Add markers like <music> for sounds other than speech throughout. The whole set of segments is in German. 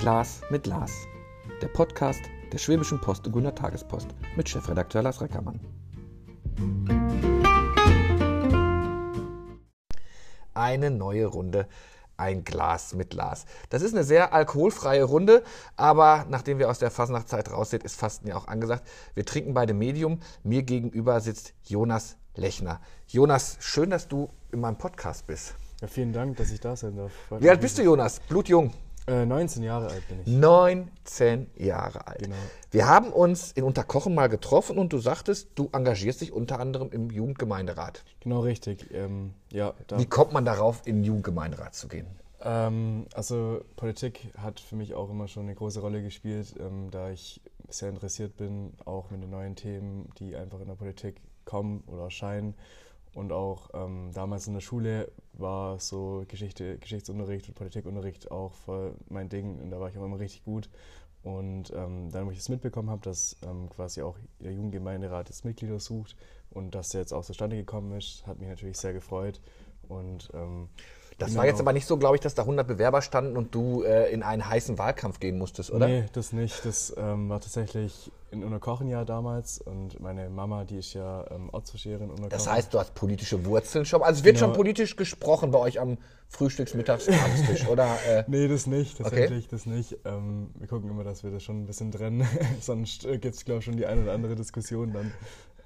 Glas mit Lars. Der Podcast der Schwäbischen Post und Gunner Tagespost mit Chefredakteur Lars Reckermann. Eine neue Runde. Ein Glas mit Lars. Das ist eine sehr alkoholfreie Runde, aber nachdem wir aus der Fasnachtzeit raus sind, ist Fasten ja auch angesagt. Wir trinken beide Medium. Mir gegenüber sitzt Jonas Lechner. Jonas, schön, dass du in meinem Podcast bist. Ja, vielen Dank, dass ich da sein darf. Wie alt bist du, Jonas? Blutjung. Äh, 19 Jahre alt bin ich. 19 Jahre alt. Genau. Wir haben uns in Unterkochen mal getroffen und du sagtest, du engagierst dich unter anderem im Jugendgemeinderat. Genau richtig. Ähm, ja, Wie kommt man darauf, in den Jugendgemeinderat zu gehen? Ähm, also Politik hat für mich auch immer schon eine große Rolle gespielt, ähm, da ich sehr interessiert bin, auch mit den neuen Themen, die einfach in der Politik kommen oder erscheinen. Und auch ähm, damals in der Schule war so Geschichte, Geschichtsunterricht und Politikunterricht auch voll mein Ding und da war ich auch immer richtig gut. Und ähm, dann, wo ich es mitbekommen habe, dass ähm, quasi auch der Jugendgemeinderat jetzt Mitglieder sucht und dass der jetzt auch zustande gekommen ist, hat mich natürlich sehr gefreut. Und das war jetzt aber nicht so, glaube ich, dass da 100 Bewerber standen und du äh, in einen heißen Wahlkampf gehen musstest, oder? Nee, das nicht. Das ähm, war tatsächlich in Unterkochen ja damals und meine Mama, die ist ja ähm, Ortsvorsteherin in Unterkochen. Das heißt, du hast politische Wurzeln schon. Also es wird genau. schon politisch gesprochen bei euch am Frühstücks-, Mittags-, Abendstisch, oder? Äh, <laughs> nee, das nicht, tatsächlich, okay. das nicht. Ähm, wir gucken immer, dass wir das schon ein bisschen trennen, <laughs> sonst äh, gibt es, glaube ich, schon die eine oder andere Diskussion dann.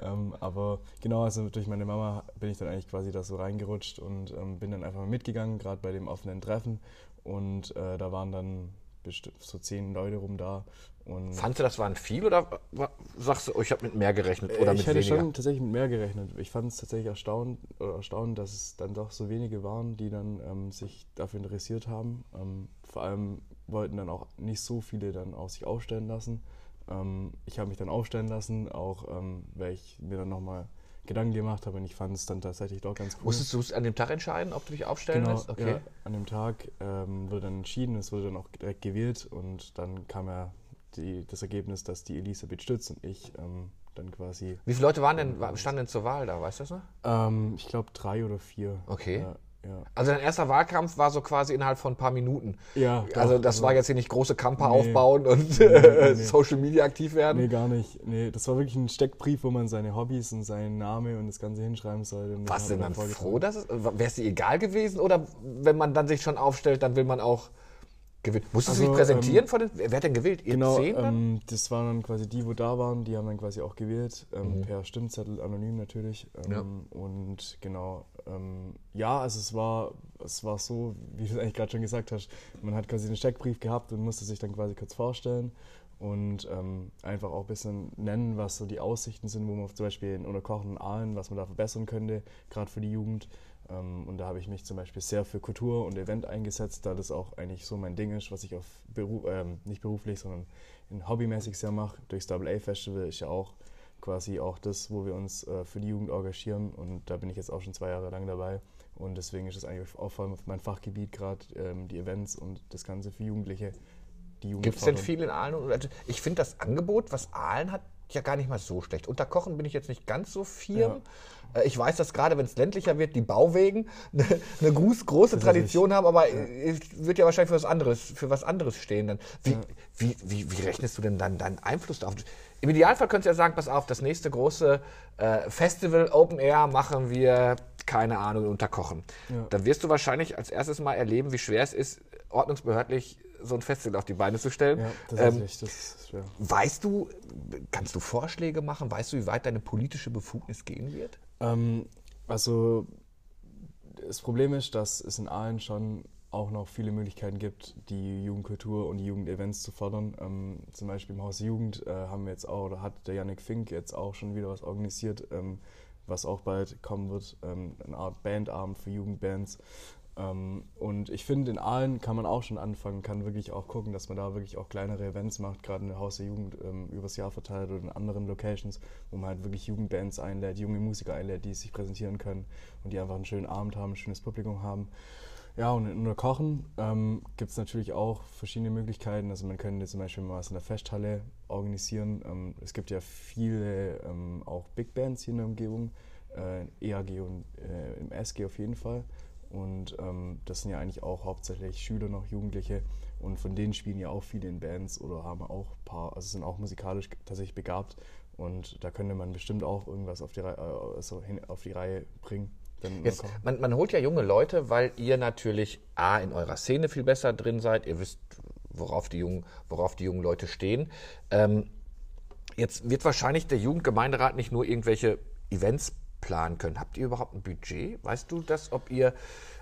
Ähm, aber genau, also durch meine Mama bin ich dann eigentlich quasi da so reingerutscht und ähm, bin dann einfach mal mitgegangen, gerade bei dem offenen Treffen. Und äh, da waren dann bestimmt so zehn Leute rum da. Und Fandest du, das waren viel oder sagst du, oh, ich habe mit mehr gerechnet oder ich mit hätte weniger? schon tatsächlich mit mehr gerechnet. Ich fand es tatsächlich erstaunt, erstaunt, dass es dann doch so wenige waren, die dann ähm, sich dafür interessiert haben. Ähm, vor allem wollten dann auch nicht so viele dann auch sich aufstellen lassen. Ähm, ich habe mich dann aufstellen lassen, auch ähm, weil ich mir dann nochmal Gedanken gemacht habe und ich fand es dann tatsächlich doch ganz cool. Musstest du es an dem Tag entscheiden, ob du dich aufstellen genau, lässt? Okay. Ja, an dem Tag ähm, wurde dann entschieden, es wurde dann auch direkt gewählt und dann kam ja die, das Ergebnis, dass die Elisabeth Stütz und ich ähm, dann quasi. Wie viele Leute waren denn, standen denn zur Wahl da, weißt du das noch? Ähm, ich glaube drei oder vier. Okay. Ja, ja. Also dein erster Wahlkampf war so quasi innerhalb von ein paar Minuten. Ja. Doch, also das also, war jetzt hier nicht große Camper nee, aufbauen und nee, <laughs> nee, Social Media aktiv werden. Nee, gar nicht. Nee, das war wirklich ein Steckbrief, wo man seine Hobbys und seinen Namen und das Ganze hinschreiben sollte. Du denn dann froh, dass es, wäre es dir egal gewesen oder wenn man dann sich schon aufstellt, dann will man auch gewählt. Musstest also, du dich präsentieren? Ähm, von den, wer hat denn gewählt? Ihr genau, ähm, das waren dann quasi die, wo da waren, die haben dann quasi auch gewählt, ähm, mhm. per Stimmzettel, anonym natürlich. Ähm, ja. Und genau, ähm, ja, also es war, es war so, wie du eigentlich gerade schon gesagt hast, man hat quasi einen Steckbrief gehabt und musste sich dann quasi kurz vorstellen und ähm, einfach auch ein bisschen nennen, was so die Aussichten sind, wo man zum Beispiel in unterkochenden Aalen, was man da verbessern könnte, gerade für die Jugend. Ähm, und da habe ich mich zum Beispiel sehr für Kultur und Event eingesetzt, da das auch eigentlich so mein Ding ist, was ich auf Beru ähm, nicht beruflich, sondern in hobbymäßig sehr mache. Durchs Double A Festival ist ja auch quasi auch das, wo wir uns äh, für die Jugend engagieren und da bin ich jetzt auch schon zwei Jahre lang dabei und deswegen ist es eigentlich auch vor allem mein Fachgebiet gerade ähm, die Events und das Ganze für Jugendliche. Gibt es denn viel in Aalen? Ich finde das Angebot, was Aalen hat, ja gar nicht mal so schlecht. Unter Kochen bin ich jetzt nicht ganz so firm. Ja. Äh, ich weiß, dass gerade wenn es ländlicher wird, die Bauwegen <laughs> eine, eine große Tradition haben, aber ja. wird ja wahrscheinlich für was anderes, für was anderes stehen. Dann. Wie, ja. wie, wie, wie, rechnest du denn dann deinen Einfluss darauf? Im Idealfall könntest du ja sagen, pass auf, das nächste große äh, Festival Open Air machen wir, keine Ahnung, unter Kochen. Dann wirst du wahrscheinlich als erstes mal erleben, wie schwer es ist, ordnungsbehördlich so ein Festival auf die Beine zu stellen. Ja, das ähm, ist das ist schwer. Weißt du, kannst du Vorschläge machen? Weißt du, wie weit deine politische Befugnis gehen wird? Ähm, also das Problem ist, dass es in Aalen schon auch noch viele Möglichkeiten gibt, die Jugendkultur und die Jugendevents zu fördern. Ähm, zum Beispiel im Haus Jugend äh, haben wir jetzt auch, oder hat der Yannick Fink jetzt auch schon wieder was organisiert, ähm, was auch bald kommen wird, ähm, eine Art Bandabend für Jugendbands. Ähm, und ich finde, in Aalen kann man auch schon anfangen, kann wirklich auch gucken, dass man da wirklich auch kleinere Events macht, gerade in der Haus der Jugend ähm, übers Jahr verteilt oder in anderen Locations, wo man halt wirklich Jugendbands einlädt, junge Musiker einlädt, die sich präsentieren können und die einfach einen schönen Abend haben, ein schönes Publikum haben. Ja, und in der Kochen ähm, gibt es natürlich auch verschiedene Möglichkeiten. Also man könnte zum Beispiel mal was in der Festhalle organisieren. Ähm, es gibt ja viele ähm, auch Big Bands hier in der Umgebung, äh, EAG und äh, im SG auf jeden Fall. Und ähm, das sind ja eigentlich auch hauptsächlich Schüler noch, Jugendliche. Und von denen spielen ja auch viele in Bands oder haben auch ein paar, also sind auch musikalisch tatsächlich begabt. Und da könnte man bestimmt auch irgendwas auf die, Reihe, also auf die Reihe bringen. Jetzt, man, man, holt ja junge Leute, weil ihr natürlich A, in eurer Szene viel besser drin seid. Ihr wisst, worauf die jungen, worauf die jungen Leute stehen. Ähm, jetzt wird wahrscheinlich der Jugendgemeinderat nicht nur irgendwelche Events planen können. Habt ihr überhaupt ein Budget? Weißt du das, ob ihr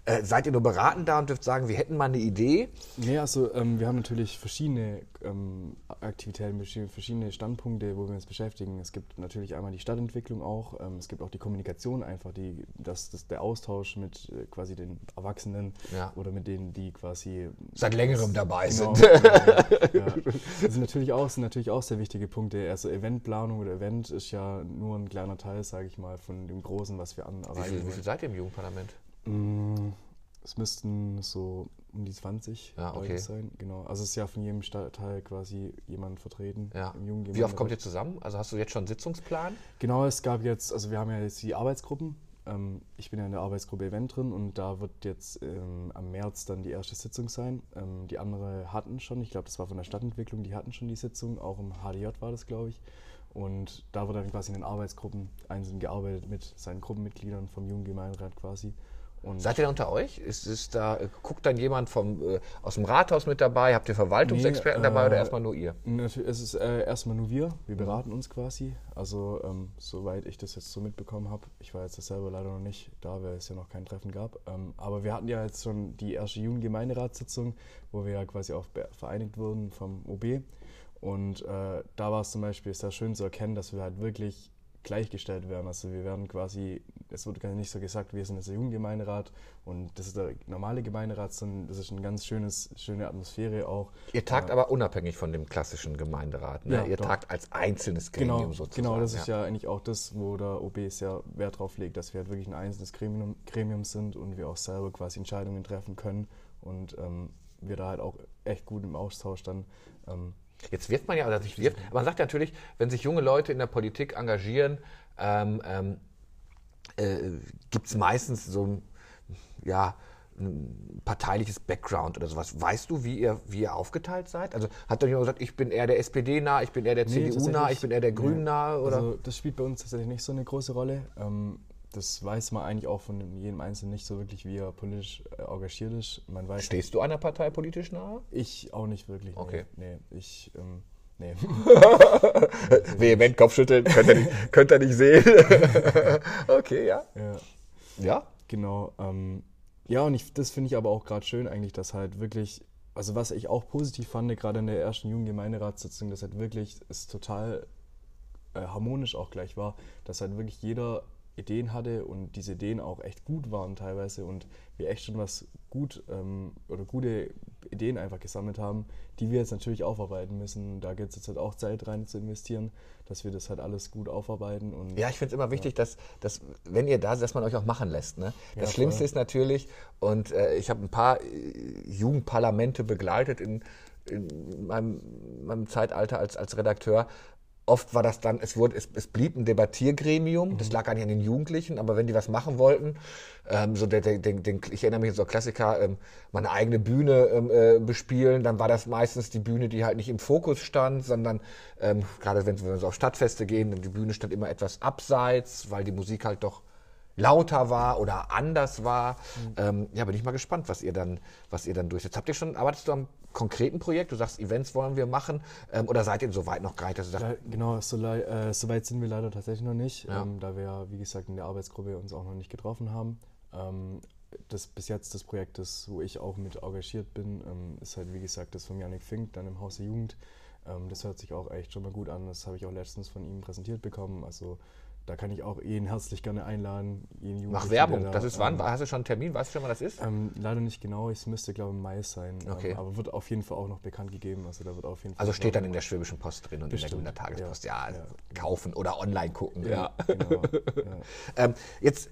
äh, seid ihr nur beraten da und dürft sagen, wir hätten mal eine Idee? Nee, also ähm, wir haben natürlich verschiedene ähm, Aktivitäten, verschiedene Standpunkte, wo wir uns beschäftigen. Es gibt natürlich einmal die Stadtentwicklung auch, ähm, es gibt auch die Kommunikation einfach, die, das, das, der Austausch mit äh, quasi den Erwachsenen ja. oder mit denen, die quasi seit längerem dabei genau, sind. <laughs> ja, ja. Das <laughs> sind natürlich, auch, sind natürlich auch sehr wichtige Punkte. Also Eventplanung oder Event ist ja nur ein kleiner Teil, sage ich mal, von dem Großen, was wir an erreichen. Wie viel, wie viel seid ihr im Jugendparlament? Mm, es müssten so um die 20 ja, okay. sein. Genau. Also es ist ja von jedem Stadtteil quasi jemand vertreten. Ja. Wie oft kommt ihr zusammen? Also hast du jetzt schon einen Sitzungsplan? Genau, es gab jetzt, also wir haben ja jetzt die Arbeitsgruppen. Ähm, ich bin ja in der Arbeitsgruppe Event drin und da wird jetzt ähm, am März dann die erste Sitzung sein. Ähm, die andere hatten schon, ich glaube, das war von der Stadtentwicklung, die hatten schon die Sitzung, auch im HDJ war das, glaube ich. Und da wird dann quasi in den Arbeitsgruppen einzeln gearbeitet mit seinen Gruppenmitgliedern vom Jugendgemeinderat quasi. Und Seid ihr unter euch? Ist, ist da, guckt dann jemand vom, äh, aus dem Rathaus mit dabei? Habt ihr Verwaltungsexperten nee, dabei oder äh, erstmal nur ihr? Natürlich, es ist äh, erstmal nur wir. Wir beraten uns quasi. Also, ähm, soweit ich das jetzt so mitbekommen habe, ich war jetzt selber leider noch nicht da, weil es ja noch kein Treffen gab. Ähm, aber wir hatten ja jetzt schon die erste Jugendgemeinderatssitzung, wo wir ja quasi auch vereinigt wurden vom OB. Und äh, da war es zum Beispiel sehr schön zu erkennen, dass wir halt wirklich gleichgestellt werden. Also wir werden quasi, es wird gar nicht so gesagt, wir sind jetzt der Jugendgemeinderat und das ist der normale Gemeinderat, sondern das ist eine ganz schönes, schöne Atmosphäre auch. Ihr tagt äh, aber unabhängig von dem klassischen Gemeinderat, ne? Ja, Ihr doch. tagt als einzelnes Gremium genau, sozusagen. Genau, das ja. ist ja eigentlich auch das, wo der OB sehr Wert drauf legt, dass wir halt wirklich ein einzelnes Gremium, Gremium sind und wir auch selber quasi Entscheidungen treffen können und ähm, wir da halt auch echt gut im Austausch dann ähm, Jetzt wird man ja, also nicht wird, aber man sagt ja natürlich, wenn sich junge Leute in der Politik engagieren, ähm, ähm, äh, gibt es meistens so ein, ja, ein parteiliches Background oder sowas. Weißt du, wie ihr, wie ihr aufgeteilt seid? Also hat doch jemand gesagt, ich bin eher der SPD nah, ich bin eher der nee, CDU nah, ich bin eher der Grünen nah? Oder? Also das spielt bei uns tatsächlich nicht so eine große Rolle. Ähm, das weiß man eigentlich auch von jedem Einzelnen nicht so wirklich, wie er politisch äh, engagiert ist. Man weiß Stehst du einer Partei politisch nahe? Ich auch nicht wirklich. Okay. Nee, nee ich. Ähm, nee. <laughs> Vehement Kopfschütteln, könnt ihr nicht, könnt ihr nicht sehen. <laughs> okay, ja. Ja. Ja? Genau. Ähm, ja, und ich, das finde ich aber auch gerade schön eigentlich, dass halt wirklich, also was ich auch positiv fand, gerade in der ersten Jugendgemeinderatssitzung, dass halt wirklich es total äh, harmonisch auch gleich war, dass halt wirklich jeder Ideen hatte und diese Ideen auch echt gut waren teilweise und wir echt schon was gut ähm, oder gute Ideen einfach gesammelt haben, die wir jetzt natürlich aufarbeiten müssen. Da geht es jetzt halt auch Zeit rein zu investieren, dass wir das halt alles gut aufarbeiten. Und, ja, ich finde es immer wichtig, ja. dass, dass, wenn ihr da seid, dass man euch auch machen lässt. Ne? Das ja, Schlimmste ist natürlich, und äh, ich habe ein paar äh, Jugendparlamente begleitet in, in meinem, meinem Zeitalter als, als Redakteur, Oft war das dann, es, wurde, es, es blieb ein Debattiergremium, mhm. das lag gar nicht an den Jugendlichen, aber wenn die was machen wollten, ähm, so der, der, den, ich erinnere mich an so Klassiker, ähm, meine eigene Bühne ähm, äh, bespielen, dann war das meistens die Bühne, die halt nicht im Fokus stand, sondern ähm, gerade wenn, wenn wir so auf Stadtfeste gehen, die Bühne stand immer etwas abseits, weil die Musik halt doch lauter war oder anders war. Mhm. Ähm, ja, bin ich mal gespannt, was ihr dann, was ihr dann durchsetzt. Habt ihr schon, arbeitest du am konkreten Projekt? Du sagst, Events wollen wir machen ähm, oder seid ihr so weit noch gar nicht, dass du sagst, Genau, so, äh, so, weit sind wir leider tatsächlich noch nicht, ja. ähm, da wir, wie gesagt, in der Arbeitsgruppe uns auch noch nicht getroffen haben. Ähm, das bis jetzt das Projekt, das, wo ich auch mit engagiert bin, ähm, ist halt, wie gesagt, das von Janik Fink, dann im Haus der Jugend. Ähm, das hört sich auch echt schon mal gut an. Das habe ich auch letztens von ihm präsentiert bekommen. Also da kann ich auch ihn herzlich gerne einladen. Mach Werbung. Da, das ist wann? Ähm, Hast du schon einen Termin? Weißt du schon, wann das ist? Ähm, leider nicht genau. Es müsste, glaube ich, im Mai sein. Okay. Ähm, aber wird auf jeden Fall auch noch bekannt gegeben. Also, da wird auf jeden Fall also steht dann in der Schwäbischen Post drin und Bestimmt. in der Grüner Tagespost. Ja, ja, ja, kaufen oder online gucken. Ja, genau. <laughs> ähm, jetzt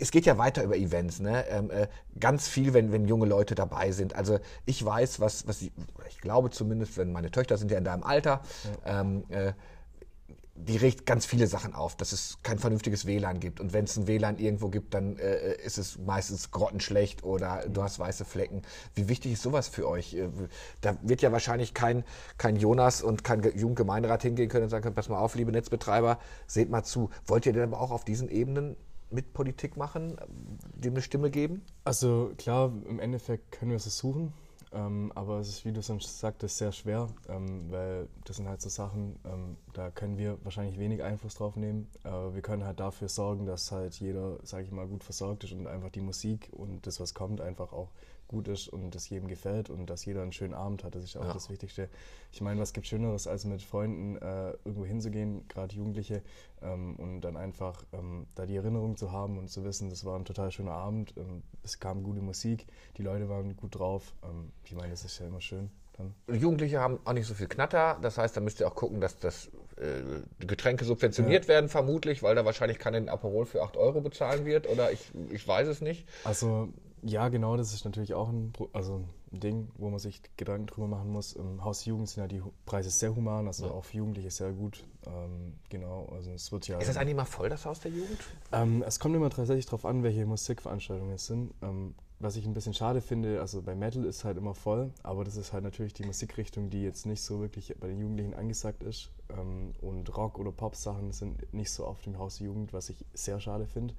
es geht ja weiter über Events, ne? Ähm, äh, ganz viel, wenn, wenn junge Leute dabei sind. Also ich weiß, was, was ich, ich glaube zumindest, wenn meine Töchter sind ja in deinem Alter, ja. ähm, äh, die regt ganz viele Sachen auf, dass es kein vernünftiges WLAN gibt. Und wenn es ein WLAN irgendwo gibt, dann äh, ist es meistens grottenschlecht oder du hast weiße Flecken. Wie wichtig ist sowas für euch? Äh, da wird ja wahrscheinlich kein, kein Jonas und kein Jugendgemeinderat hingehen können und sagen können, pass mal auf, liebe Netzbetreiber, seht mal zu. Wollt ihr denn aber auch auf diesen Ebenen mit Politik machen, dem eine Stimme geben? Also klar, im Endeffekt können wir es suchen. Ähm, aber es ist, wie du schon sagtest, sehr schwer, ähm, weil das sind halt so Sachen, ähm, da können wir wahrscheinlich wenig Einfluss drauf nehmen. Aber wir können halt dafür sorgen, dass halt jeder, sage ich mal, gut versorgt ist und einfach die Musik und das, was kommt, einfach auch gut ist und das jedem gefällt und dass jeder einen schönen Abend hat. Das ist auch ja. das Wichtigste. Ich meine, was gibt Schöneres, als mit Freunden äh, irgendwo hinzugehen, gerade Jugendliche, ähm, und dann einfach ähm, da die Erinnerung zu haben und zu wissen, das war ein total schöner Abend. Ähm, es kam gute Musik, die Leute waren gut drauf. Ähm, ich meine, das ist ja immer schön. Dann. Jugendliche haben auch nicht so viel Knatter. Das heißt, da müsst ihr auch gucken, dass das äh, Getränke subventioniert ja. werden, vermutlich, weil da wahrscheinlich keiner Aperol für 8 Euro bezahlen wird. Oder ich, ich weiß es nicht. Also ja, genau, das ist natürlich auch ein, also ein Ding, wo man sich Gedanken drüber machen muss. Im Haus Jugend sind ja die Preise sehr human, also ja. auch für Jugendliche sehr gut. Ähm, genau, also es wird ja. Ist das eigentlich mal voll, das Haus der Jugend? Ähm, es kommt immer tatsächlich darauf an, welche Musikveranstaltungen es sind. Ähm, was ich ein bisschen schade finde, also bei Metal ist halt immer voll, aber das ist halt natürlich die Musikrichtung, die jetzt nicht so wirklich bei den Jugendlichen angesagt ist. Ähm, und Rock- oder Pop-Sachen sind nicht so oft im Haus der Jugend, was ich sehr schade finde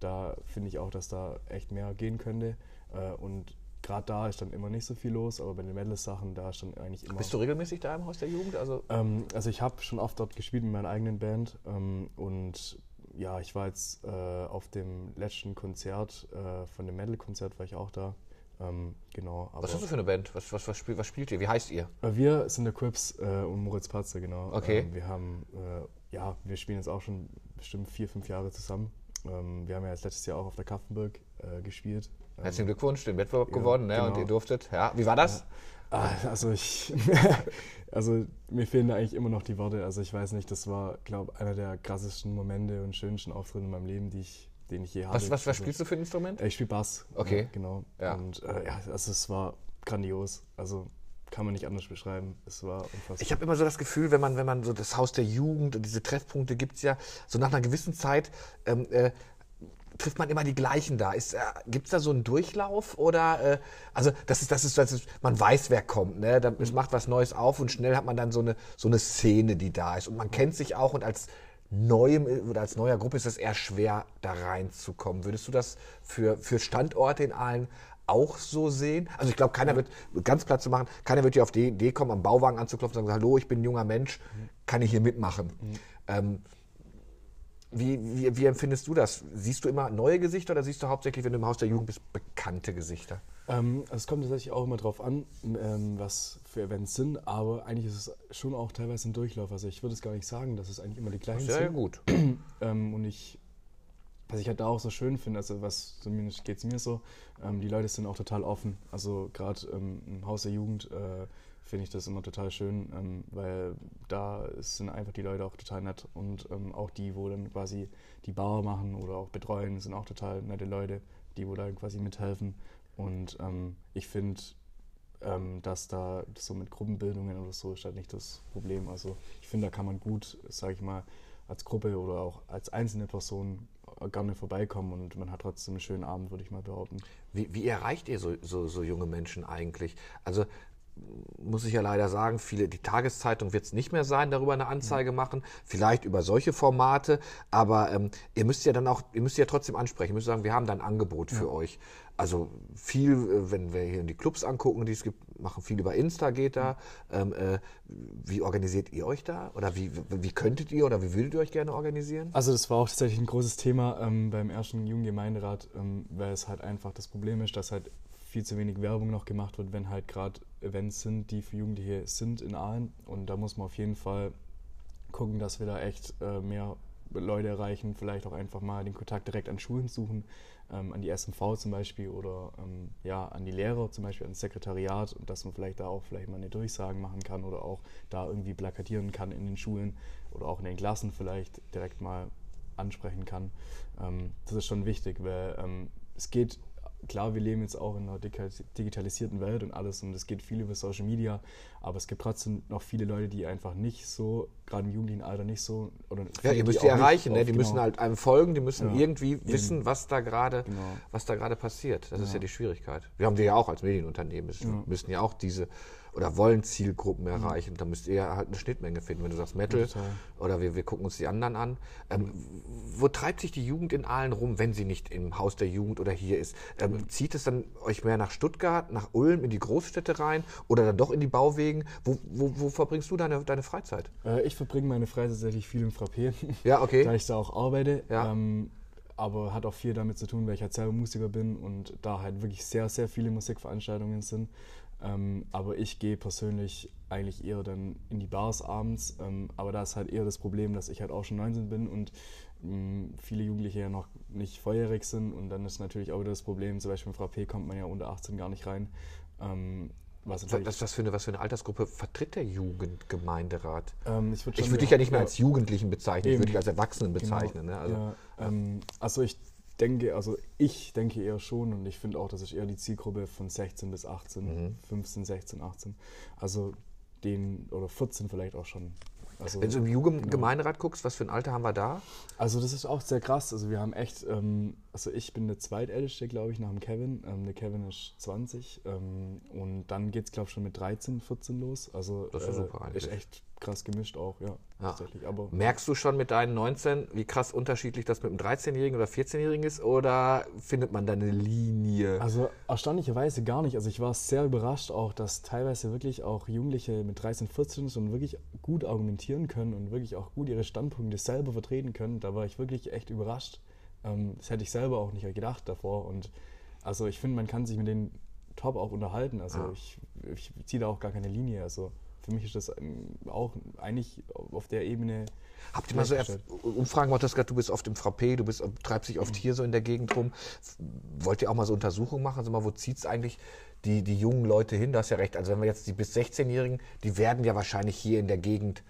da finde ich auch, dass da echt mehr gehen könnte. Äh, und gerade da ist dann immer nicht so viel los, aber bei den Medley-Sachen, da ist dann eigentlich immer. Bist du regelmäßig da im Haus der Jugend? Also, ähm, also ich habe schon oft dort gespielt mit meiner eigenen Band ähm, und ja, ich war jetzt äh, auf dem letzten Konzert, äh, von dem Metal-Konzert war ich auch da. Ähm, genau. was ist das für eine Band? Was, was, was, spielt, was spielt ihr? Wie heißt ihr? Äh, wir sind der Quips äh, und Moritz Patze, genau. Okay. Ähm, wir haben, äh, ja, wir spielen jetzt auch schon bestimmt vier, fünf Jahre zusammen. Ähm, wir haben ja letztes Jahr auch auf der Kaffenburg äh, gespielt. Ähm, Herzlichen Glückwunsch, den Wettbewerb ja, gewonnen ne? Genau. und ihr durftet. Ja, wie war das? Ah, also ich, <laughs> also mir fehlen da eigentlich immer noch die Worte. Also ich weiß nicht, das war, glaube ich, einer der krassesten Momente und schönsten Auftritte in meinem Leben, die ich, den ich je hatte. Was, was, was also, spielst du für ein Instrument? Ich spiele Bass. Okay. Ja, genau. Ja. Und äh, ja, also es war grandios. Also kann man nicht anders beschreiben. Es war unfassbar. Ich habe immer so das Gefühl, wenn man, wenn man so das Haus der Jugend und diese Treffpunkte gibt es ja, so nach einer gewissen Zeit ähm, äh, trifft man immer die gleichen da. Äh, Gibt es da so einen Durchlauf oder äh, also das ist, das ist, das ist, man weiß, wer kommt, ne? Da, es macht was Neues auf und schnell hat man dann so eine, so eine Szene, die da ist. Und man kennt sich auch und als neuem oder als neuer Gruppe ist es eher schwer, da reinzukommen. Würdest du das für, für Standorte in allen auch so sehen? Also ich glaube, keiner wird, ganz platt zu machen, keiner wird hier auf die Idee kommen, am Bauwagen anzuklopfen und sagen, hallo, ich bin ein junger Mensch, kann ich hier mitmachen? Mhm. Ähm, wie, wie, wie, empfindest du das? Siehst du immer neue Gesichter oder siehst du hauptsächlich, wenn du im Haus der Jugend bist, bekannte Gesichter? Ähm, es kommt tatsächlich auch immer darauf an, ähm, was für Events sind, aber eigentlich ist es schon auch teilweise ein Durchlauf. Also ich würde es gar nicht sagen, dass es eigentlich immer die gleichen sind. Sehr gut. <clears throat> ähm, und ich, was ich halt da auch so schön finde, also was zumindest geht es mir so, ähm, die Leute sind auch total offen. Also gerade ähm, im Haus der Jugend äh, finde ich das immer total schön, ähm, weil da sind einfach die Leute auch total nett und ähm, auch die, wo dann quasi die Bar machen oder auch betreuen, sind auch total nette Leute, die wo da quasi mithelfen. Und ähm, ich finde, ähm, dass da so mit Gruppenbildungen oder so ist halt nicht das Problem. Also ich finde, da kann man gut, sage ich mal, als Gruppe oder auch als einzelne Person gerne vorbeikommen und man hat trotzdem einen schönen Abend, würde ich mal behaupten. Wie, wie erreicht ihr so, so, so junge Menschen eigentlich? Also muss ich ja leider sagen, viele, die Tageszeitung wird es nicht mehr sein, darüber eine Anzeige machen, vielleicht über solche Formate, aber ähm, ihr müsst ja dann auch, ihr müsst ja trotzdem ansprechen, ihr müsst sagen, wir haben da ein Angebot für ja. euch. Also viel, äh, wenn wir hier in die Clubs angucken, die es gibt, machen viel über Insta geht da. Ähm, äh, wie organisiert ihr euch da? Oder wie, wie könntet ihr oder wie würdet ihr euch gerne organisieren? Also das war auch tatsächlich ein großes Thema ähm, beim ersten Jugendgemeinderat, ähm, weil es halt einfach das Problem ist, dass halt viel zu wenig Werbung noch gemacht wird, wenn halt gerade Events sind, die für Jugendliche sind in Aalen. Und da muss man auf jeden Fall gucken, dass wir da echt äh, mehr Leute erreichen, vielleicht auch einfach mal den Kontakt direkt an Schulen suchen, ähm, an die SMV zum Beispiel oder ähm, ja, an die Lehrer zum Beispiel, ans Sekretariat und dass man vielleicht da auch vielleicht mal eine Durchsagen machen kann oder auch da irgendwie plakatieren kann in den Schulen oder auch in den Klassen vielleicht direkt mal ansprechen kann. Ähm, das ist schon wichtig, weil ähm, es geht klar, wir leben jetzt auch in einer digitalisierten Welt und alles und es geht viel über Social Media, aber es gibt trotzdem noch viele Leute, die einfach nicht so, gerade im jugendlichen Alter nicht so. Oder ja, ihr müsst die erreichen, ne? die genau. müssen halt einem folgen, die müssen ja, irgendwie eben. wissen, was da gerade genau. passiert. Das ja. ist ja die Schwierigkeit. Wir haben die ja auch als Medienunternehmen, wir müssen ja auch diese oder wollen Zielgruppen mhm. erreichen. Da müsst ihr halt eine Schnittmenge finden. Wenn du sagst Metal ja, oder wir, wir gucken uns die anderen an. Ähm, wo treibt sich die Jugend in Aalen rum, wenn sie nicht im Haus der Jugend oder hier ist? Ähm, mhm. zieht es dann euch mehr nach Stuttgart, nach Ulm, in die Großstädte rein oder dann doch in die Bauwegen? Wo, wo, wo verbringst du deine, deine Freizeit? Äh, ich verbringe meine Freizeit tatsächlich viel im Frappé. Ja, okay. <laughs> da ich da auch arbeite. Ja. Ähm, aber hat auch viel damit zu tun, weil ich halt selber Musiker bin und da halt wirklich sehr, sehr viele Musikveranstaltungen sind. Ähm, aber ich gehe persönlich eigentlich eher dann in die Bars abends. Ähm, aber da ist halt eher das Problem, dass ich halt auch schon 19 bin und ähm, viele Jugendliche ja noch nicht volljährig sind. Und dann ist natürlich auch wieder das Problem, zum Beispiel im Frappé kommt man ja unter 18 gar nicht rein. Ähm, was, was, was, für eine, was für eine Altersgruppe vertritt der Jugendgemeinderat? Ähm, ich denke, also ich denke eher schon und ich finde auch, das ist eher die Zielgruppe von 16 bis 18, mhm. 15, 16, 18. Also den, oder 14 vielleicht auch schon. Also, Wenn du im Jugendgemeinderat genau. guckst, was für ein Alter haben wir da? Also das ist auch sehr krass. Also wir haben echt, ähm, also ich bin der zweitälteste, glaube ich, nach dem Kevin. Ähm, der Kevin ist 20 ähm, und dann geht es, glaube ich, schon mit 13, 14 los. Also das ist, äh, super eigentlich. ist echt krass gemischt auch, ja. ja. Aber, Merkst du schon mit deinen 19, wie krass unterschiedlich das mit einem 13-Jährigen oder 14-Jährigen ist oder findet man da eine Linie? Also erstaunlicherweise gar nicht. Also ich war sehr überrascht auch, dass teilweise wirklich auch Jugendliche mit 13, 14 schon wirklich gut argumentieren können und wirklich auch gut ihre Standpunkte selber vertreten können. Da war ich wirklich echt überrascht. Ähm, das hätte ich selber auch nicht gedacht davor. Und also ich finde, man kann sich mit denen top auch unterhalten. Also ja. ich, ich ziehe da auch gar keine Linie. Also für mich ist das ähm, auch eigentlich auf der Ebene. Habt ihr mal so Umfragen gemacht? Du bist oft im Frappé, du bist, treibst dich oft hier so in der Gegend rum. Wollt ihr auch mal so Untersuchungen machen? Also mal, wo zieht es eigentlich die, die jungen Leute hin? Du hast ja recht. Also wenn wir jetzt die bis 16-Jährigen, die werden ja wahrscheinlich hier in der Gegend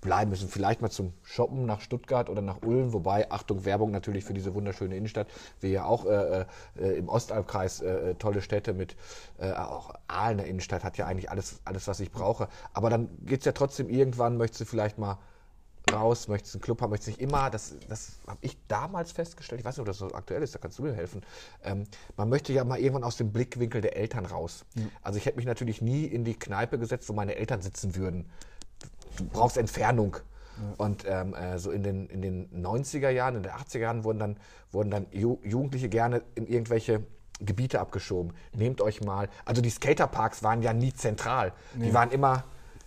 bleiben müssen. Vielleicht mal zum Shoppen nach Stuttgart oder nach Ulm, wobei, Achtung, Werbung natürlich für diese wunderschöne Innenstadt. Wir ja auch äh, äh, im Ostalbkreis äh, tolle Städte mit, äh, auch Aalen der Innenstadt hat ja eigentlich alles, alles was ich brauche. Aber dann geht es ja trotzdem irgendwann, möchtest du vielleicht mal raus, möchtest einen Club haben, möchtest nicht immer, das, das habe ich damals festgestellt, ich weiß nicht, ob das so aktuell ist, da kannst du mir helfen. Ähm, man möchte ja mal irgendwann aus dem Blickwinkel der Eltern raus. Mhm. Also ich hätte mich natürlich nie in die Kneipe gesetzt, wo meine Eltern sitzen würden du brauchst Entfernung. Ja. Und ähm, äh, so in den, in den 90er Jahren, in den 80er Jahren wurden dann, wurden dann Ju Jugendliche gerne in irgendwelche Gebiete abgeschoben. Nehmt euch mal, also die Skaterparks waren ja nie zentral. Nee. Die waren immer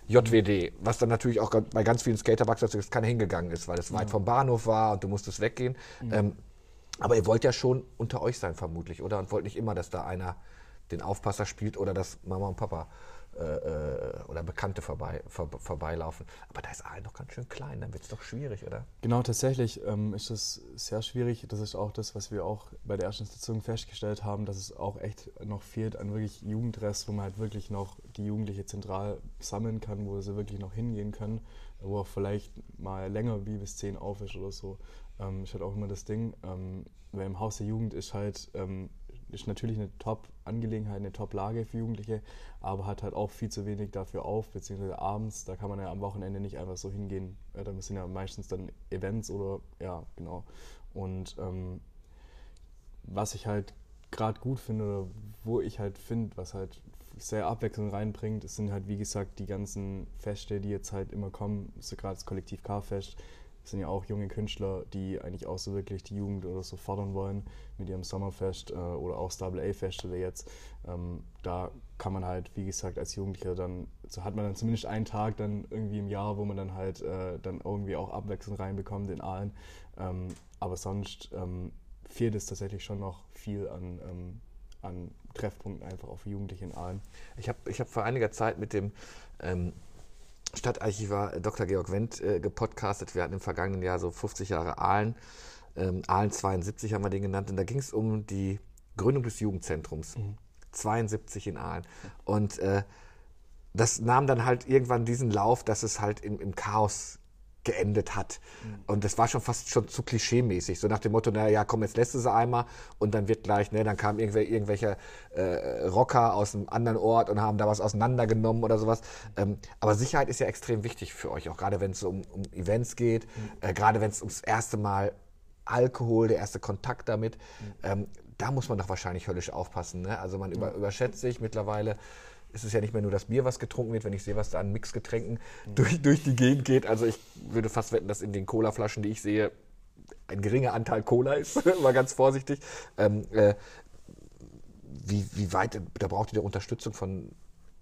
JWD, was dann natürlich auch bei ganz vielen Skaterparks keiner hingegangen ist, weil es weit vom Bahnhof war und du musstest weggehen. Mhm. Ähm, aber ihr wollt ja schon unter euch sein, vermutlich, oder? Und wollt nicht immer, dass da einer den Aufpasser spielt oder dass Mama und Papa äh, äh, oder Bekannte vorbei, vor, vorbeilaufen. Aber da ist Aalen noch ganz schön klein, dann wird es doch schwierig, oder? Genau, tatsächlich ähm, ist es sehr schwierig. Das ist auch das, was wir auch bei der ersten Sitzung festgestellt haben, dass es auch echt noch fehlt an wirklich Jugendrest, wo man halt wirklich noch die Jugendliche zentral sammeln kann, wo sie wirklich noch hingehen können, wo auch vielleicht mal länger wie bis zehn auf ist oder so. Ähm, ist halt auch immer das Ding. Ähm, weil im Haus der Jugend ist halt ähm, ist natürlich eine Top-Angelegenheit, eine Top-Lage für Jugendliche, aber hat halt auch viel zu wenig dafür auf, beziehungsweise abends, da kann man ja am Wochenende nicht einfach so hingehen. Ja, da sind ja meistens dann Events oder, ja, genau. Und ähm, was ich halt gerade gut finde oder wo ich halt finde, was halt sehr Abwechslung reinbringt, sind halt wie gesagt die ganzen Feste, die jetzt halt immer kommen, so gerade das Kollektiv K-Fest, sind ja auch junge Künstler, die eigentlich auch so wirklich die Jugend oder so fordern wollen mit ihrem Sommerfest äh, oder auch Stable A Festival jetzt. Ähm, da kann man halt, wie gesagt, als Jugendlicher dann, so hat man dann zumindest einen Tag dann irgendwie im Jahr, wo man dann halt äh, dann irgendwie auch Abwechslung reinbekommt in Aalen. Ähm, aber sonst ähm, fehlt es tatsächlich schon noch viel an, ähm, an Treffpunkten einfach auch für Jugendliche in Aalen. Ich habe ich hab vor einiger Zeit mit dem ähm, Stadtarchivar Dr. Georg Wendt äh, gepodcastet. Wir hatten im vergangenen Jahr so 50 Jahre Aalen. Ähm, Aalen 72 haben wir den genannt. Und da ging es um die Gründung des Jugendzentrums. Mhm. 72 in Aalen. Und äh, das nahm dann halt irgendwann diesen Lauf, dass es halt im, im Chaos geendet hat. Mhm. Und das war schon fast schon zu klischee-mäßig. So nach dem Motto, naja, komm, jetzt lässt du sie einmal und dann wird gleich, ne, dann kamen irgendwelche, irgendwelche äh, Rocker aus einem anderen Ort und haben da was auseinandergenommen oder sowas. Ähm, aber Sicherheit ist ja extrem wichtig für euch, auch gerade wenn es um, um Events geht, mhm. äh, gerade wenn es ums erste Mal Alkohol, der erste Kontakt damit. Mhm. Ähm, da muss man doch wahrscheinlich höllisch aufpassen. Ne? Also man über, überschätzt sich mittlerweile ist es ja nicht mehr nur das Bier, was getrunken wird, wenn ich sehe, was da an Mixgetränken mhm. durch, durch die Gegend geht. Also ich würde fast wetten, dass in den Colaflaschen, die ich sehe, ein geringer Anteil Cola ist, <laughs> mal ganz vorsichtig. Ähm, äh, wie, wie weit, da braucht ihr Unterstützung von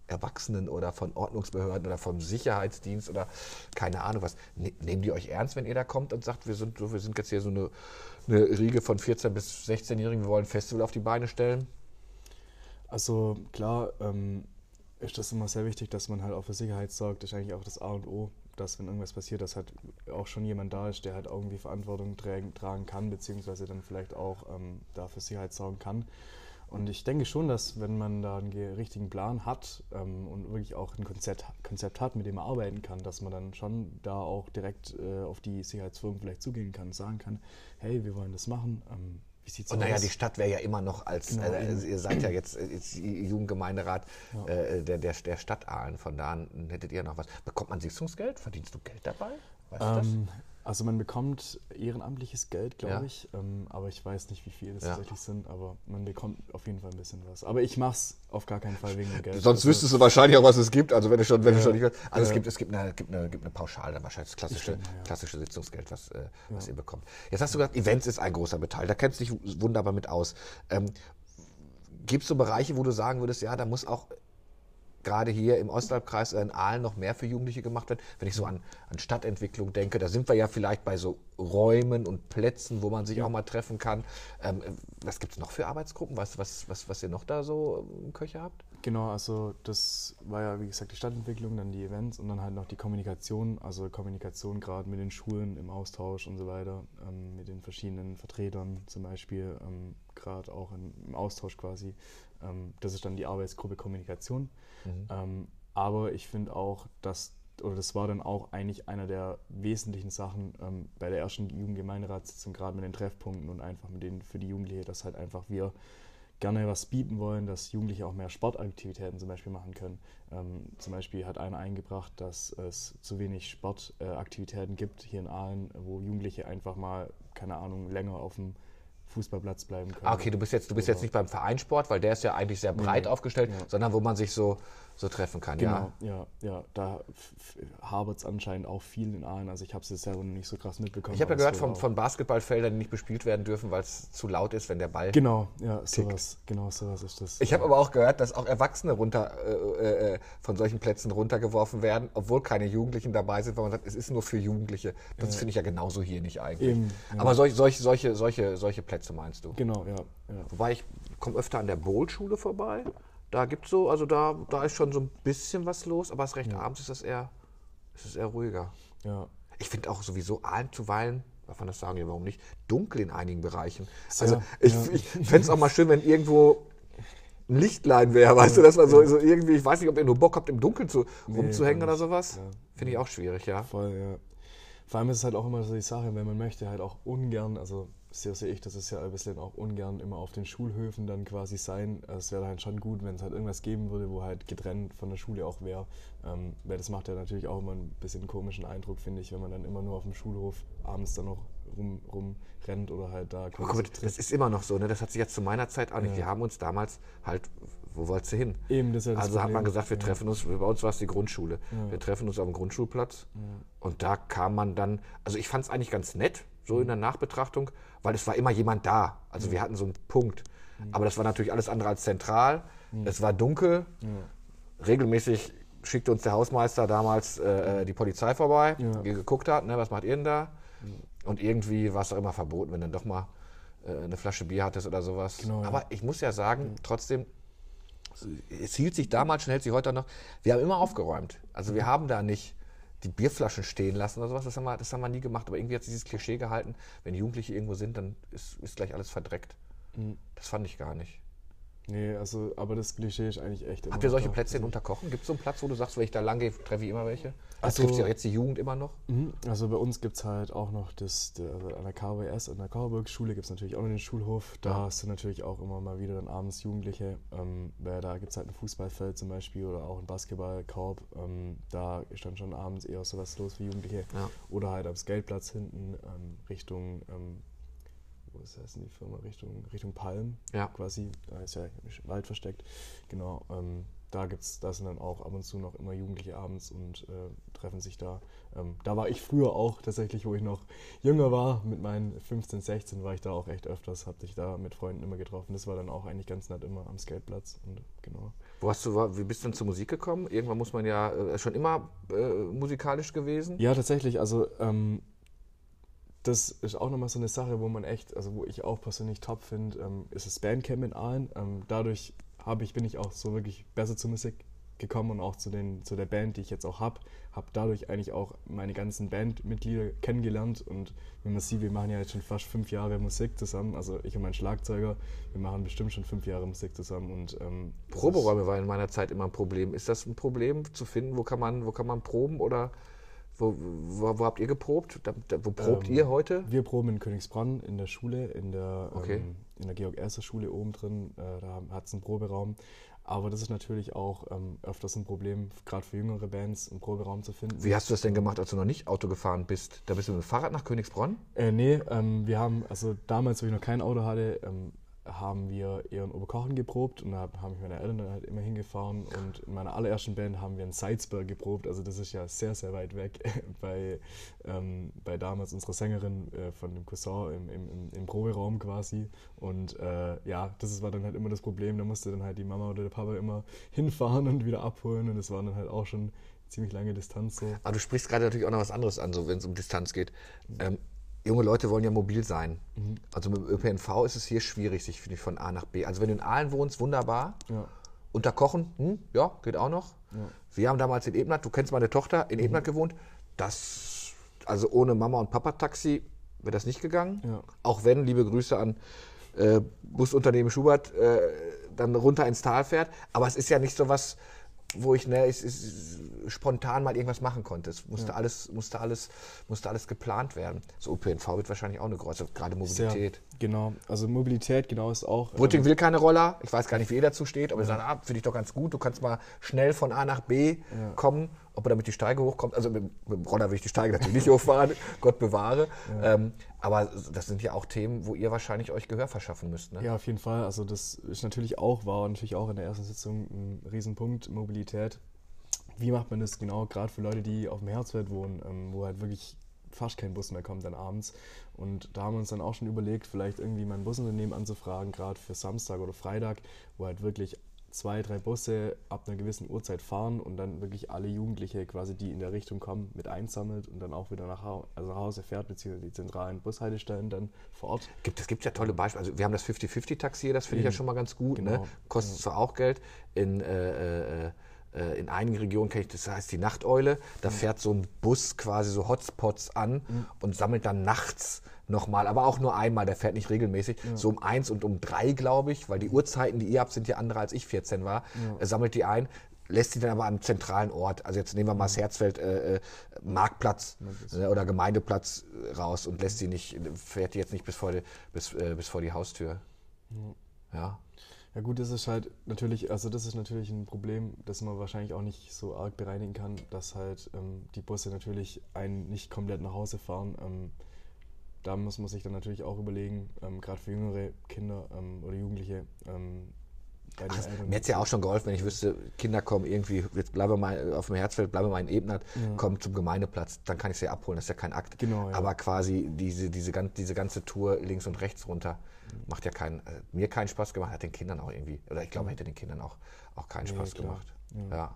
Erwachsenen oder von Ordnungsbehörden oder vom Sicherheitsdienst oder keine Ahnung was. Ne, nehmen die euch ernst, wenn ihr da kommt und sagt, wir sind, wir sind jetzt hier so eine, eine Riege von 14- bis 16-Jährigen, wir wollen ein Festival auf die Beine stellen? Also klar, ähm, ist das immer sehr wichtig, dass man halt auch für Sicherheit sorgt. Das ist eigentlich auch das A und O, dass wenn irgendwas passiert, dass halt auch schon jemand da ist, der halt irgendwie Verantwortung tragen, tragen kann, beziehungsweise dann vielleicht auch ähm, da für Sicherheit sorgen kann. Und ich denke schon, dass wenn man da einen richtigen Plan hat ähm, und wirklich auch ein Konzept, Konzept hat, mit dem man arbeiten kann, dass man dann schon da auch direkt äh, auf die Sicherheitsfirmen vielleicht zugehen kann, sagen kann, hey, wir wollen das machen, ähm, und aus? naja, die Stadt wäre ja immer noch als, genau, äh, ihr seid ja jetzt, jetzt Jugendgemeinderat ja. äh, der, der, der Stadt Aalen, von da an hättet ihr noch was. Bekommt man Sitzungsgeld? Verdienst du Geld dabei? Weißt ähm, du das? Also man bekommt ehrenamtliches Geld, glaube ja. ich, ähm, aber ich weiß nicht, wie viel das ja. tatsächlich sind, aber man bekommt auf jeden Fall ein bisschen was. Aber ich mache es auf gar keinen Fall wegen dem Geld. Sonst also, wüsstest du wahrscheinlich auch, was es gibt, also wenn du schon, wenn ja. du schon nicht Also es gibt, es gibt eine, gibt eine, gibt eine Pauschale, wahrscheinlich das klassische, Stimmt, klassische Sitzungsgeld, was, äh, was ihr bekommt. Jetzt hast du gesagt, Events ist ein großer Beteil, da kennst du dich wunderbar mit aus. Ähm, Gibt es so Bereiche, wo du sagen würdest, ja, da muss auch gerade hier im Ostalbkreis in Aalen noch mehr für Jugendliche gemacht wird. Wenn ich so an, an Stadtentwicklung denke, da sind wir ja vielleicht bei so Räumen und Plätzen, wo man sich ja. auch mal treffen kann. Ähm, was gibt es noch für Arbeitsgruppen? Weißt du, was, was, was ihr noch da so im Köcher habt? Genau, also das war ja, wie gesagt, die Stadtentwicklung, dann die Events und dann halt noch die Kommunikation, also Kommunikation gerade mit den Schulen im Austausch und so weiter, ähm, mit den verschiedenen Vertretern zum Beispiel, ähm, gerade auch im Austausch quasi. Ähm, das ist dann die Arbeitsgruppe Kommunikation. Mhm. Ähm, aber ich finde auch, dass, oder das war dann auch eigentlich einer der wesentlichen Sachen ähm, bei der ersten Jugendgemeinderatssitzung, gerade mit den Treffpunkten und einfach mit denen für die Jugendliche, dass halt einfach wir gerne was bieten wollen, dass Jugendliche auch mehr Sportaktivitäten zum Beispiel machen können. Ähm, zum Beispiel hat einer eingebracht, dass es zu wenig Sportaktivitäten äh, gibt hier in Aalen, wo Jugendliche einfach mal, keine Ahnung, länger auf dem Fußballplatz bleiben können. Ah, okay, du bist jetzt, du bist jetzt nicht beim Vereinssport, weil der ist ja eigentlich sehr breit nee, aufgestellt, ja. sondern wo man sich so so treffen kann. Genau, ja, ja, ja. Da habert es anscheinend auch viel in Aalen. Also ich habe es jetzt selber nicht so krass mitbekommen. Ich habe ja gehört von, von Basketballfeldern, die nicht bespielt werden dürfen, weil es zu laut ist, wenn der Ball. Genau, ja, sowas, genau sowas ist das. Ich habe aber auch gehört, dass auch Erwachsene runter äh, äh, von solchen Plätzen runtergeworfen werden, obwohl keine Jugendlichen dabei sind, weil man sagt, es ist nur für Jugendliche. Das finde ich ja genauso hier nicht eigentlich. Eben. Aber solch, solch, solche, solche, solche Plätze meinst du? Genau, ja. ja. Wobei ich komme öfter an der Bowl-Schule vorbei. Da gibt so, also da, da ist schon so ein bisschen was los, aber es recht ja. abends ist es eher, ist es eher ruhiger. Ja. Ich finde auch sowieso Aalen zuweilen, darf man das sagen, ja, warum nicht, dunkel in einigen Bereichen. Also ja, ich, ja. ich fände es auch mal schön, wenn irgendwo ein Lichtlein wäre, weißt du, dass man so, so, irgendwie, ich weiß nicht, ob ihr nur Bock habt, im Dunkeln zu, nee, rumzuhängen oder sowas. Finde ich auch schwierig, ja. Voll, ja. Vor allem ist es halt auch immer so die Sache, wenn man möchte halt auch ungern, also sehr sehe ich, das ist ja ein bisschen auch ungern immer auf den Schulhöfen dann quasi sein. Es wäre halt schon gut, wenn es halt irgendwas geben würde, wo halt getrennt von der Schule auch wäre. Ähm, weil das macht ja natürlich auch immer ein bisschen komischen Eindruck, finde ich, wenn man dann immer nur auf dem Schulhof abends dann noch rum, rumrennt oder halt da. Oh, mal, das ist immer noch so, ne? Das hat sich jetzt zu meiner Zeit auch nicht. Ja. Wir haben uns damals halt wo wolltest du hin? Eben, das ist ja das Also Problem. hat man gesagt, wir treffen uns, bei uns war es die Grundschule. Ja. Wir treffen uns auf dem Grundschulplatz. Ja. Und da kam man dann, also ich fand es eigentlich ganz nett, so in der Nachbetrachtung, weil es war immer jemand da. Also wir hatten so einen Punkt. Aber das war natürlich alles andere als zentral. Es war dunkel. Regelmäßig schickte uns der Hausmeister damals äh, äh, die Polizei vorbei, die geguckt hat, ne, was macht ihr denn da? Und irgendwie war es auch immer verboten, wenn dann doch mal äh, eine Flasche Bier hattest oder sowas. Genau, Aber ich muss ja sagen, trotzdem, es hielt sich damals schon, hält sich heute noch, wir haben immer aufgeräumt. Also wir haben da nicht die Bierflaschen stehen lassen oder sowas. Das haben, wir, das haben wir nie gemacht. Aber irgendwie hat sich dieses Klischee gehalten, wenn Jugendliche irgendwo sind, dann ist, ist gleich alles verdreckt. Mhm. Das fand ich gar nicht. Nee, also, aber das Klischee ist eigentlich echt. Habt ihr solche Plätze in Unterkochen? Gibt es so einen Platz, wo du sagst, wenn ich da lang gehe, treffe ich immer welche? Also, trifft ja jetzt die Jugend immer noch? Mhm. Also bei uns gibt es halt auch noch das, also an der KWS, an der Kauerburg-Schule gibt es natürlich auch noch den Schulhof. Da ja. sind natürlich auch immer mal wieder dann abends Jugendliche. Ähm, da gibt es halt ein Fußballfeld zum Beispiel oder auch ein Basketballkorb. Ähm, da ist dann schon abends eher sowas los für Jugendliche. Ja. Oder halt am Skateplatz hinten ähm, Richtung ähm, wo ist das die Firma? Richtung, Richtung Palm ja. quasi. Da ist ja Wald versteckt. Genau. Ähm, da gibt's, da sind dann auch ab und zu noch immer Jugendliche abends und äh, treffen sich da. Ähm, da war ich früher auch tatsächlich, wo ich noch jünger war, mit meinen 15, 16 war ich da auch echt öfters, habe dich da mit Freunden immer getroffen. Das war dann auch eigentlich ganz nett immer am Skateplatz und genau. Wo hast du, wie bist du denn zur Musik gekommen? Irgendwann muss man ja äh, schon immer äh, musikalisch gewesen? Ja, tatsächlich. Also ähm, das ist auch nochmal so eine Sache, wo man echt, also wo ich auch persönlich top finde, ähm, ist das Bandcamp in Aalen. Ähm, dadurch habe ich, bin ich auch so wirklich besser zur Musik gekommen und auch zu, den, zu der Band, die ich jetzt auch habe. Habe dadurch eigentlich auch meine ganzen Bandmitglieder kennengelernt und wenn man sieht, wir machen ja jetzt schon fast fünf Jahre Musik zusammen. Also ich und mein Schlagzeuger, wir machen bestimmt schon fünf Jahre Musik zusammen. Und, ähm, Proberäume war in meiner Zeit immer ein Problem. Ist das ein Problem zu finden? Wo kann man, wo kann man proben oder wo, wo, wo, habt ihr geprobt? Da, da, wo probt ähm, ihr heute? Wir proben in Königsbronn in der Schule, in der, okay. ähm, in der Georg-Erster-Schule oben drin. Äh, da hat es einen Proberaum. Aber das ist natürlich auch ähm, öfters ein Problem, gerade für jüngere Bands, einen Proberaum zu finden. Wie hast du das denn gemacht, als du noch nicht Auto gefahren bist? Da bist du mit dem Fahrrad nach Königsbronn? Äh, nee, ähm, wir haben, also damals, wo ich noch kein Auto hatte, ähm, haben wir eher in Oberkochen geprobt und da haben mich meine Eltern dann halt immer hingefahren und in meiner allerersten Band haben wir in Salzburg geprobt, also das ist ja sehr, sehr weit weg <laughs> bei, ähm, bei damals unserer Sängerin äh, von dem Cousin im, im, im Proberaum quasi und äh, ja, das war dann halt immer das Problem, da musste dann halt die Mama oder der Papa immer <laughs> hinfahren und wieder abholen und das war dann halt auch schon ziemlich lange Distanz so. Aber du sprichst gerade natürlich auch noch was anderes an, so wenn es um Distanz geht. Ähm, junge Leute wollen ja mobil sein. Mhm. Also mit dem ÖPNV ist es hier schwierig, sich von A nach B. Also wenn du in Aalen wohnst, wunderbar. Ja. Unter Kochen, hm, ja, geht auch noch. Ja. Wir haben damals in Ebnat, du kennst meine Tochter, in mhm. Ebnat gewohnt. Das, also ohne Mama und Papa Taxi wäre das nicht gegangen. Ja. Auch wenn, liebe Grüße an äh, Busunternehmen Schubert, äh, dann runter ins Tal fährt. Aber es ist ja nicht so was, wo ich ne, ich, ich, spontan mal irgendwas machen konnte. Es musste, ja. alles, musste, alles, musste alles geplant werden. So ÖPNV wird wahrscheinlich auch eine große, gerade Mobilität. Sehr, genau, also Mobilität genau ist auch. Brütting ähm, will keine Roller. Ich weiß gar nicht, wie ihr dazu steht, aber ja. wir sagen, ah, finde ich doch ganz gut. Du kannst mal schnell von A nach B ja. kommen ob er damit die Steige hochkommt. Also mit, mit, dem Roller will ich die Steige natürlich nicht hochfahren, <laughs> Gott bewahre. Ja. Ähm, aber das sind ja auch Themen, wo ihr wahrscheinlich euch Gehör verschaffen müsst. Ne? Ja, auf jeden Fall. Also das ist natürlich auch, war natürlich auch in der ersten Sitzung ein Riesenpunkt, Mobilität. Wie macht man das genau, gerade für Leute, die auf dem Herzfeld wohnen, ähm, wo halt wirklich fast kein Bus mehr kommt dann abends. Und da haben wir uns dann auch schon überlegt, vielleicht irgendwie mal ein Busunternehmen anzufragen, gerade für Samstag oder Freitag, wo halt wirklich zwei, drei Busse ab einer gewissen Uhrzeit fahren und dann wirklich alle Jugendliche quasi, die in der Richtung kommen, mit einsammelt und dann auch wieder nach, Hause, also nach Hause fährt, beziehungsweise die zentralen Bushaltestellen dann vor Ort. Gibt, es gibt ja tolle Beispiele. Also wir haben das 50-50-Taxi, das finde ich ja schon mal ganz gut. Ne? Genau. Ne? Kostet zwar auch Geld. In äh, äh, äh, in einigen Regionen kenne ich das heißt die Nachteule. Da fährt so ein Bus quasi so Hotspots an mhm. und sammelt dann nachts nochmal, aber auch nur einmal, der fährt nicht regelmäßig, ja. so um eins und um drei, glaube ich, weil die Uhrzeiten, die ihr habt, sind ja andere, als ich 14 war, ja. sammelt die ein, lässt sie dann aber am zentralen Ort, also jetzt nehmen wir mal das Herzfeld, äh, äh Marktplatz äh, oder Gemeindeplatz raus und lässt sie nicht, fährt die jetzt nicht bis vor die, bis, äh, bis vor die Haustür. Ja. ja. Ja gut, das ist halt natürlich, also das ist natürlich ein Problem, das man wahrscheinlich auch nicht so arg bereinigen kann, dass halt ähm, die Busse natürlich einen nicht komplett nach Hause fahren. Ähm, da muss man sich dann natürlich auch überlegen, ähm, gerade für jüngere Kinder ähm, oder Jugendliche, ähm, Ach, mir hätte es ja auch schon geholfen, wenn ich wüsste, Kinder kommen irgendwie, jetzt bleibe mal auf dem Herzfeld, bleibe mal in Ebnert, ja. kommen zum Gemeindeplatz, dann kann ich sie abholen, das ist ja kein Akt. Genau, ja. Aber quasi diese, diese, diese ganze Tour links und rechts runter macht ja keinen, äh, mir keinen Spaß gemacht, hat den Kindern auch irgendwie, oder ich glaube, hätte den Kindern auch, auch keinen nee, Spaß klar. gemacht. Ja. ja.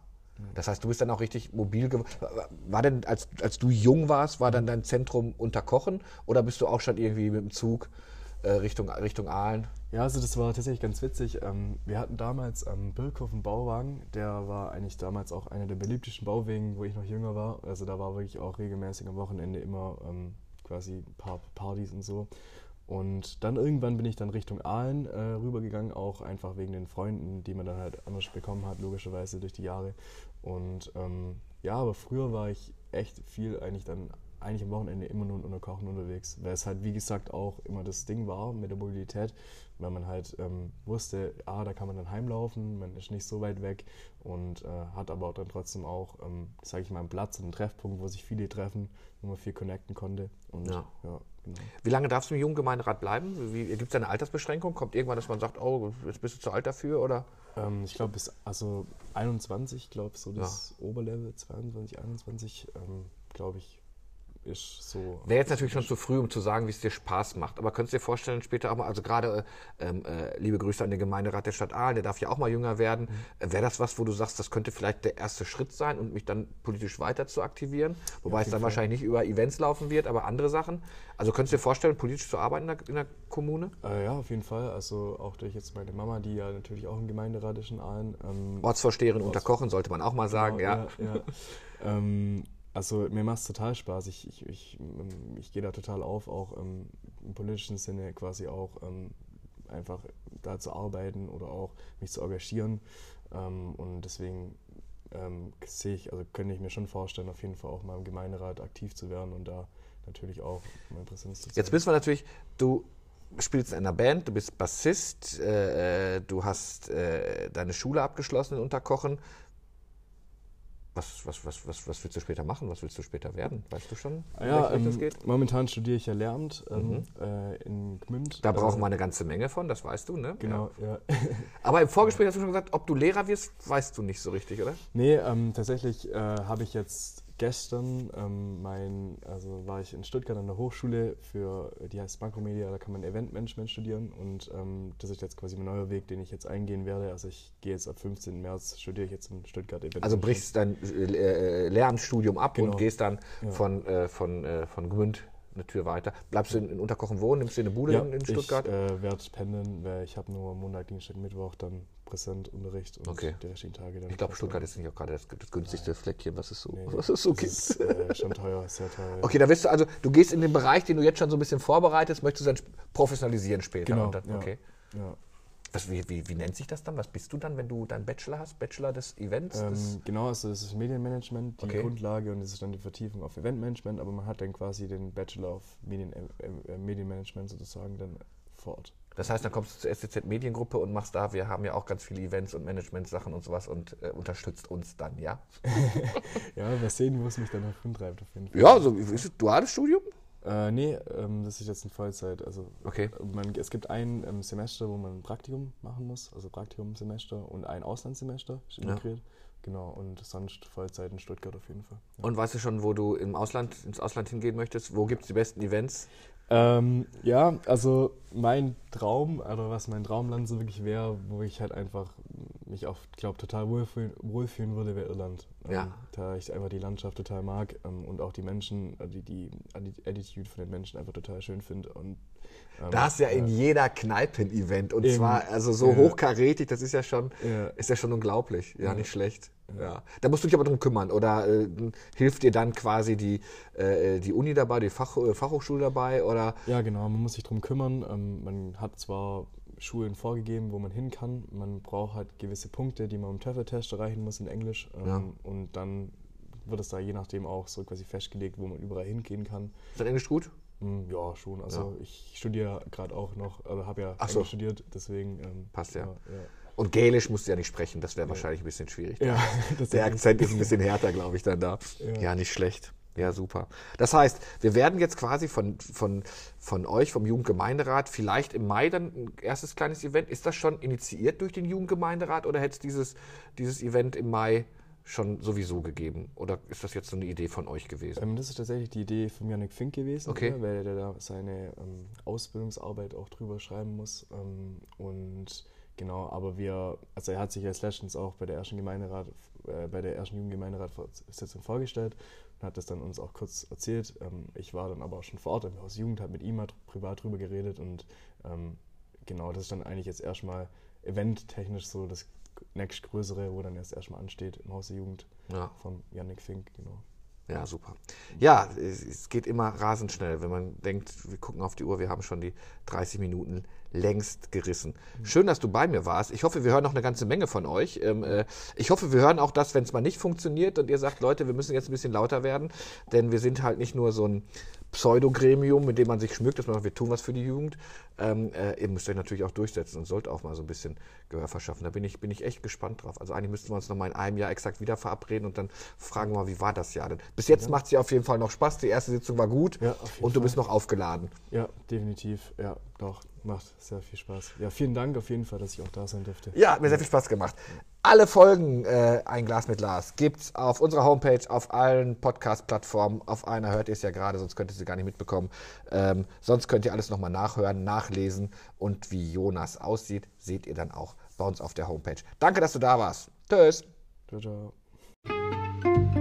Das heißt, du bist dann auch richtig mobil geworden. War denn, als, als du jung warst, war dann dein Zentrum unter Kochen oder bist du auch schon irgendwie mit dem Zug äh, Richtung, Richtung Aalen? Ja, also das war tatsächlich ganz witzig. Ähm, wir hatten damals am Birkhof einen Bauwagen, der war eigentlich damals auch einer der beliebtesten Bauwegen, wo ich noch jünger war. Also da war wirklich auch regelmäßig am Wochenende immer ähm, quasi ein paar Partys und so. Und dann irgendwann bin ich dann Richtung Aalen äh, rübergegangen, auch einfach wegen den Freunden, die man dann halt anders bekommen hat, logischerweise durch die Jahre. Und ähm, ja, aber früher war ich echt viel eigentlich dann eigentlich am Wochenende immer nur unter Kochen unterwegs, weil es halt wie gesagt auch immer das Ding war mit der Mobilität, weil man halt ähm, wusste, ah, da kann man dann heimlaufen, man ist nicht so weit weg und äh, hat aber dann trotzdem auch, ähm, sage ich mal, einen Platz, einen Treffpunkt, wo sich viele treffen, wo man viel connecten konnte. Und, ja. ja genau. Wie lange darfst du im Jugendgemeinderat bleiben? Gibt es eine Altersbeschränkung? Kommt irgendwann, dass man sagt, oh, jetzt bist du zu alt dafür oder? Ähm, ich glaube bis also 21, glaube so das ja. Oberlevel, 22, 21, ähm, glaube ich, ist so. Wäre jetzt natürlich schon zu früh, um zu sagen, wie es dir Spaß macht. Aber könntest du dir vorstellen, später auch mal, also gerade ähm, äh, liebe Grüße an den Gemeinderat der Stadt Aalen, der darf ja auch mal jünger werden. Mhm. Wäre das was, wo du sagst, das könnte vielleicht der erste Schritt sein und mich dann politisch weiter zu aktivieren? Wobei ja, es dann wahrscheinlich nicht über Events laufen wird, aber andere Sachen. Also könntest du dir vorstellen, politisch zu arbeiten in der, in der Kommune? Äh, ja, auf jeden Fall. Also auch durch jetzt meine Mama, die ja natürlich auch im Gemeinderat ist in Aalen. Ähm, Ortsvorsteherin Orts Unterkochen, sollte man auch mal sagen, genau, ja. ja, ja. <laughs> ähm, also mir macht es total Spaß. Ich, ich, ich, ähm, ich gehe da total auf, auch ähm, im politischen Sinne quasi auch ähm, einfach da zu arbeiten oder auch mich zu engagieren. Ähm, und deswegen ähm, sehe ich, also könnte ich mir schon vorstellen, auf jeden Fall auch mal im Gemeinderat aktiv zu werden und da natürlich auch meine Präsenz zu zeigen. Jetzt bist wir natürlich, du spielst in einer Band, du bist Bassist, äh, äh du hast äh, deine Schule abgeschlossen in Unterkochen was, was, was, was, was willst du später machen? Was willst du später werden? Weißt du schon, ja, ähm, das geht? Momentan studiere ich ja Lehramt ähm, mhm. äh, in Gmünd. Da brauchen wir eine ganze Menge von, das weißt du, ne? Genau, ja. ja. <laughs> Aber im Vorgespräch hast du schon gesagt, ob du Lehrer wirst, weißt du nicht so richtig, oder? Nee, ähm, tatsächlich äh, habe ich jetzt gestern ähm, mein, also war ich in Stuttgart an der Hochschule für, die heißt Bankomedia, da kann man Eventmanagement studieren und ähm, das ist jetzt quasi mein neuer Weg, den ich jetzt eingehen werde. Also ich gehe jetzt ab 15. März, studiere ich jetzt in Stuttgart Event. Also brichst dein äh, Lehramtsstudium ab genau. und gehst dann ja. von, äh, von, äh, von Gmünd eine Tür weiter. Bleibst du in, in Unterkochen wohnen? Nimmst du eine Bude ja, in, in, Stuttgart? Ich äh, werde pendeln, weil ich habe nur Montag, Dienstag, Mittwoch dann Präsentunterricht und okay. die restlichen Tage dann. Ich glaube, Stuttgart ist nicht auch gerade das, das günstigste Nein. Fleckchen, was es so, nee, <laughs> was es so gibt. Ist, äh, schon teuer, sehr teuer. Okay, da wirst du also, du gehst in den Bereich, den du jetzt schon so ein bisschen vorbereitest, möchtest du dann professionalisieren später. Genau, dann, ja, okay. Ja. Was, wie, wie, wie, nennt sich das dann? Was bist du dann, wenn du deinen Bachelor hast? Bachelor des Events? Ähm, genau, also das ist Medienmanagement, die okay. Grundlage und das ist dann die Vertiefung auf Eventmanagement, aber man hat dann quasi den Bachelor of Medien, äh, äh, Medienmanagement sozusagen dann vor Ort. Das heißt, dann kommst du zur STZ Mediengruppe und machst da, wir haben ja auch ganz viele Events und Management-Sachen und sowas und äh, unterstützt uns dann, ja? <laughs> ja, wir sehen, wo es mich dann noch hintreibt auf jeden Fall. Ja, so ist es duales Studium? Äh, nee, ähm, das ist jetzt in Vollzeit. Also okay. man, es gibt ein ähm, Semester, wo man ein Praktikum machen muss, also Praktikumsemester und ein Auslandssemester ist integriert. Ja. Genau, und sonst Vollzeit in Stuttgart auf jeden Fall. Ja. Und weißt du schon, wo du im Ausland, ins Ausland hingehen möchtest? Wo gibt es die besten Events? Ähm, ja, also mein Traum, oder was mein Traumland so wirklich wäre, wo ich halt einfach mich auch, glaube total wohlfühlen, wohlfühlen würde, wäre Irland. Ja. Ähm, da ich einfach die Landschaft total mag ähm, und auch die Menschen, äh, die, die, Attitude von den Menschen einfach total schön finde. Und, ähm, das ja in jeder Kneipen-Event und zwar also so ja. hochkarätig, das ist ja schon, ja. ist ja schon unglaublich. Ja, nicht schlecht. Ja. Da musst du dich aber drum kümmern. Oder äh, hilft dir dann quasi die, äh, die Uni dabei, die Fach, äh, Fachhochschule dabei? Oder? Ja, genau, man muss sich drum kümmern. Ähm, man hat zwar Schulen vorgegeben, wo man hin kann. Man braucht halt gewisse Punkte, die man im TOEFL-Test erreichen muss in Englisch. Ähm, ja. Und dann wird es da je nachdem auch so quasi festgelegt, wo man überall hingehen kann. Ist dein Englisch gut? Mm, ja, schon. Also ja. ich studiere gerade auch noch, also habe ja so. studiert, deswegen ähm, passt ja. ja. Und Gälisch musst du ja nicht sprechen, das wäre wahrscheinlich ein bisschen schwierig. Ja, <laughs> Der Akzent ist ein bisschen härter, glaube ich, dann da. Ja. nicht schlecht. Ja, super. Das heißt, wir werden jetzt quasi von, von, von euch, vom Jugendgemeinderat, vielleicht im Mai dann ein erstes kleines Event. Ist das schon initiiert durch den Jugendgemeinderat oder hätte es dieses, dieses Event im Mai schon sowieso gegeben? Oder ist das jetzt so eine Idee von euch gewesen? Ähm, das ist tatsächlich die Idee von Janik Fink gewesen, okay. Ne, weil der da seine ähm, Ausbildungsarbeit auch drüber schreiben muss. Ähm, und Genau, aber wir, also er hat sich als letztens auch bei der ersten Gemeinderat, äh, bei der ersten Jugendgemeinderatssitzung vorgestellt hat das dann uns auch kurz erzählt. Ähm, ich war dann aber auch schon vor Ort im Haus Jugend, habe mit ihm mal privat drüber geredet und ähm, genau, das ist dann eigentlich jetzt erstmal eventtechnisch so das nächstgrößere, wo dann erst erstmal ansteht im Haus der Jugend ja. von Yannick Fink, genau. Ja, super. Ja, es geht immer rasend schnell, wenn man denkt, wir gucken auf die Uhr, wir haben schon die 30 Minuten längst gerissen. Schön, dass du bei mir warst. Ich hoffe, wir hören noch eine ganze Menge von euch. Ähm, äh, ich hoffe, wir hören auch das, wenn es mal nicht funktioniert und ihr sagt, Leute, wir müssen jetzt ein bisschen lauter werden, denn wir sind halt nicht nur so ein Pseudogremium, mit dem man sich schmückt, dass man sagt, wir tun was für die Jugend. Ähm, äh, ihr müsst euch natürlich auch durchsetzen und sollt auch mal so ein bisschen Gehör verschaffen. Da bin ich, bin ich echt gespannt drauf. Also eigentlich müssten wir uns noch mal in einem Jahr exakt wieder verabreden und dann fragen wir mal, wie war das Jahr denn? Bis jetzt ja. macht es ja auf jeden Fall noch Spaß. Die erste Sitzung war gut ja, und du bist noch aufgeladen. Ja, definitiv. Ja, doch. Macht sehr viel Spaß. Ja, vielen Dank auf jeden Fall, dass ich auch da sein durfte. Ja, hat mir sehr viel Spaß gemacht. Alle Folgen äh, Ein Glas mit Lars gibt es auf unserer Homepage, auf allen Podcast-Plattformen. Auf einer hört ihr es ja gerade, sonst könnt ihr sie gar nicht mitbekommen. Ähm, sonst könnt ihr alles nochmal nachhören, nachlesen und wie Jonas aussieht, seht ihr dann auch bei uns auf der Homepage. Danke, dass du da warst. Tschüss. Ciao, ciao.